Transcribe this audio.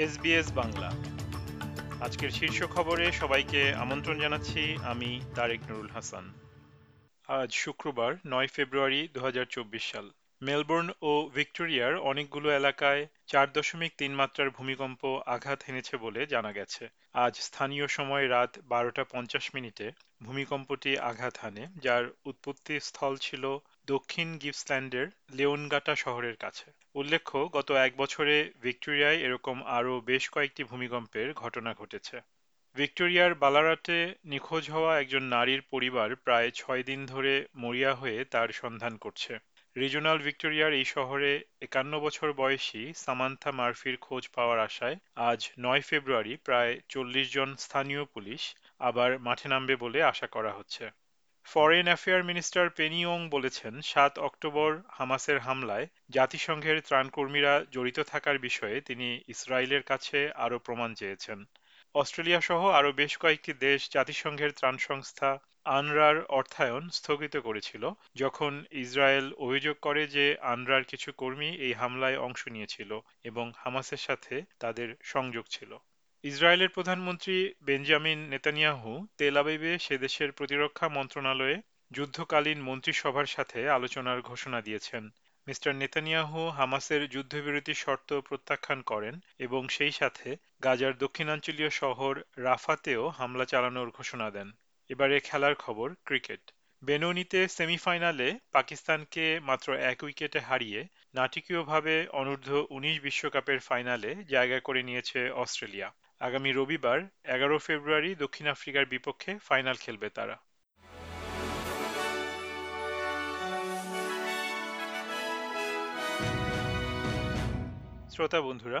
SBS Bangla. আজকের শীর্ষ খবরে সবাইকে আমন্ত্রণ জানাচ্ছি আমি তারেক নুরুল হাসান। আজ শুক্রবার, নয় ফেব্রুয়ারি দু হাজার চব্বিশ সাল। মেলবোর্ন ও ভিক্টোরিয়ার অনেকগুলো এলাকায় চার দশমিক তিন মাত্রার ভূমিকম্প আঘাত হেনেছে বলে জানা গেছে। আজ স্থানীয় সময় রাত বারোটা পঞ্চাশ মিনিটে ভূমিকম্পটি আঘাত হানে, যার উৎপত্তি স্থল ছিল দক্ষিণ গিপসল্যান্ডের লেওনগাটা শহরের কাছে। উল্লেখ্য, গত এক বছরে ভিক্টোরিয়ায় এরকম আরও বেশ কয়েকটি ভূমিকম্পের ঘটনা ঘটেছে। ভিক্টোরিয়ার বালারাটে নিখোঁজ হওয়া একজন নারীর পরিবার প্রায় ছয় দিন ধরে মরিয়া হয়ে তার সন্ধান করছে। রিজনাল ভিক্টোরিয়ার এই শহরে একান্ন বছর বয়সী সামান্থা মার্ফির খোঁজ পাওয়ার আশায় আজ নয় ফেব্রুয়ারি প্রায় চল্লিশ জন স্থানীয় পুলিশ আবার মাঠে নামবে বলে আশা করা হচ্ছে। ফরেন অ্যাফেয়ার মিনিস্টার পেনিওং বলেছেন, সাত অক্টোবর হামাসের হামলায় জাতিসংঘের ত্রাণকর্মীরা জড়িত থাকার বিষয়ে তিনি ইসরায়েলের কাছে আরও প্রমাণ চেয়েছেন। অস্ট্রেলিয়া সহ আরও বেশ কয়েকটি দেশ জাতিসংঘের ত্রাণ সংস্থা আনরার অর্থায়ন স্থগিত করেছিল, যখন ইসরায়েল অভিযোগ করে যে আনরার কিছু কর্মী এই হামলায় অংশ নিয়েছিল এবং হামাসের সাথে তাদের সংযোগ ছিল। ইসরায়েলের প্রধানমন্ত্রী বেঞ্জামিন নেতানিয়াহু তেল আবিবে সে দেশের প্রতিরক্ষা মন্ত্রণালয়ে যুদ্ধকালীন মন্ত্রিসভার সাথে আলোচনার ঘোষণা দিয়েছেন। মিস্টার নেতানিয়াহু হামাসের যুদ্ধবিরতি শর্ত প্রত্যাখ্যান করেন এবং সেই সাথে গাজার দক্ষিণাঞ্চলীয় শহর রাফাতেও হামলা চালানোর ঘোষণা দেন। এবারে খেলার খবর, ক্রিকেট। বেনোনিতে সেমিফাইনালে পাকিস্তানকে মাত্র এক উইকেটে হারিয়ে নাটকীয়ভাবে অনূর্ধ্ব উনিশ বিশ্বকাপের ফাইনালে জায়গা করে নিয়েছে অস্ট্রেলিয়া। আগামী রবিবার, এগারো ফেব্রুয়ারি, দক্ষিণ আফ্রিকার বিপক্ষে ফাইনাল খেলবে তারা। শ্রোতা বন্ধুরা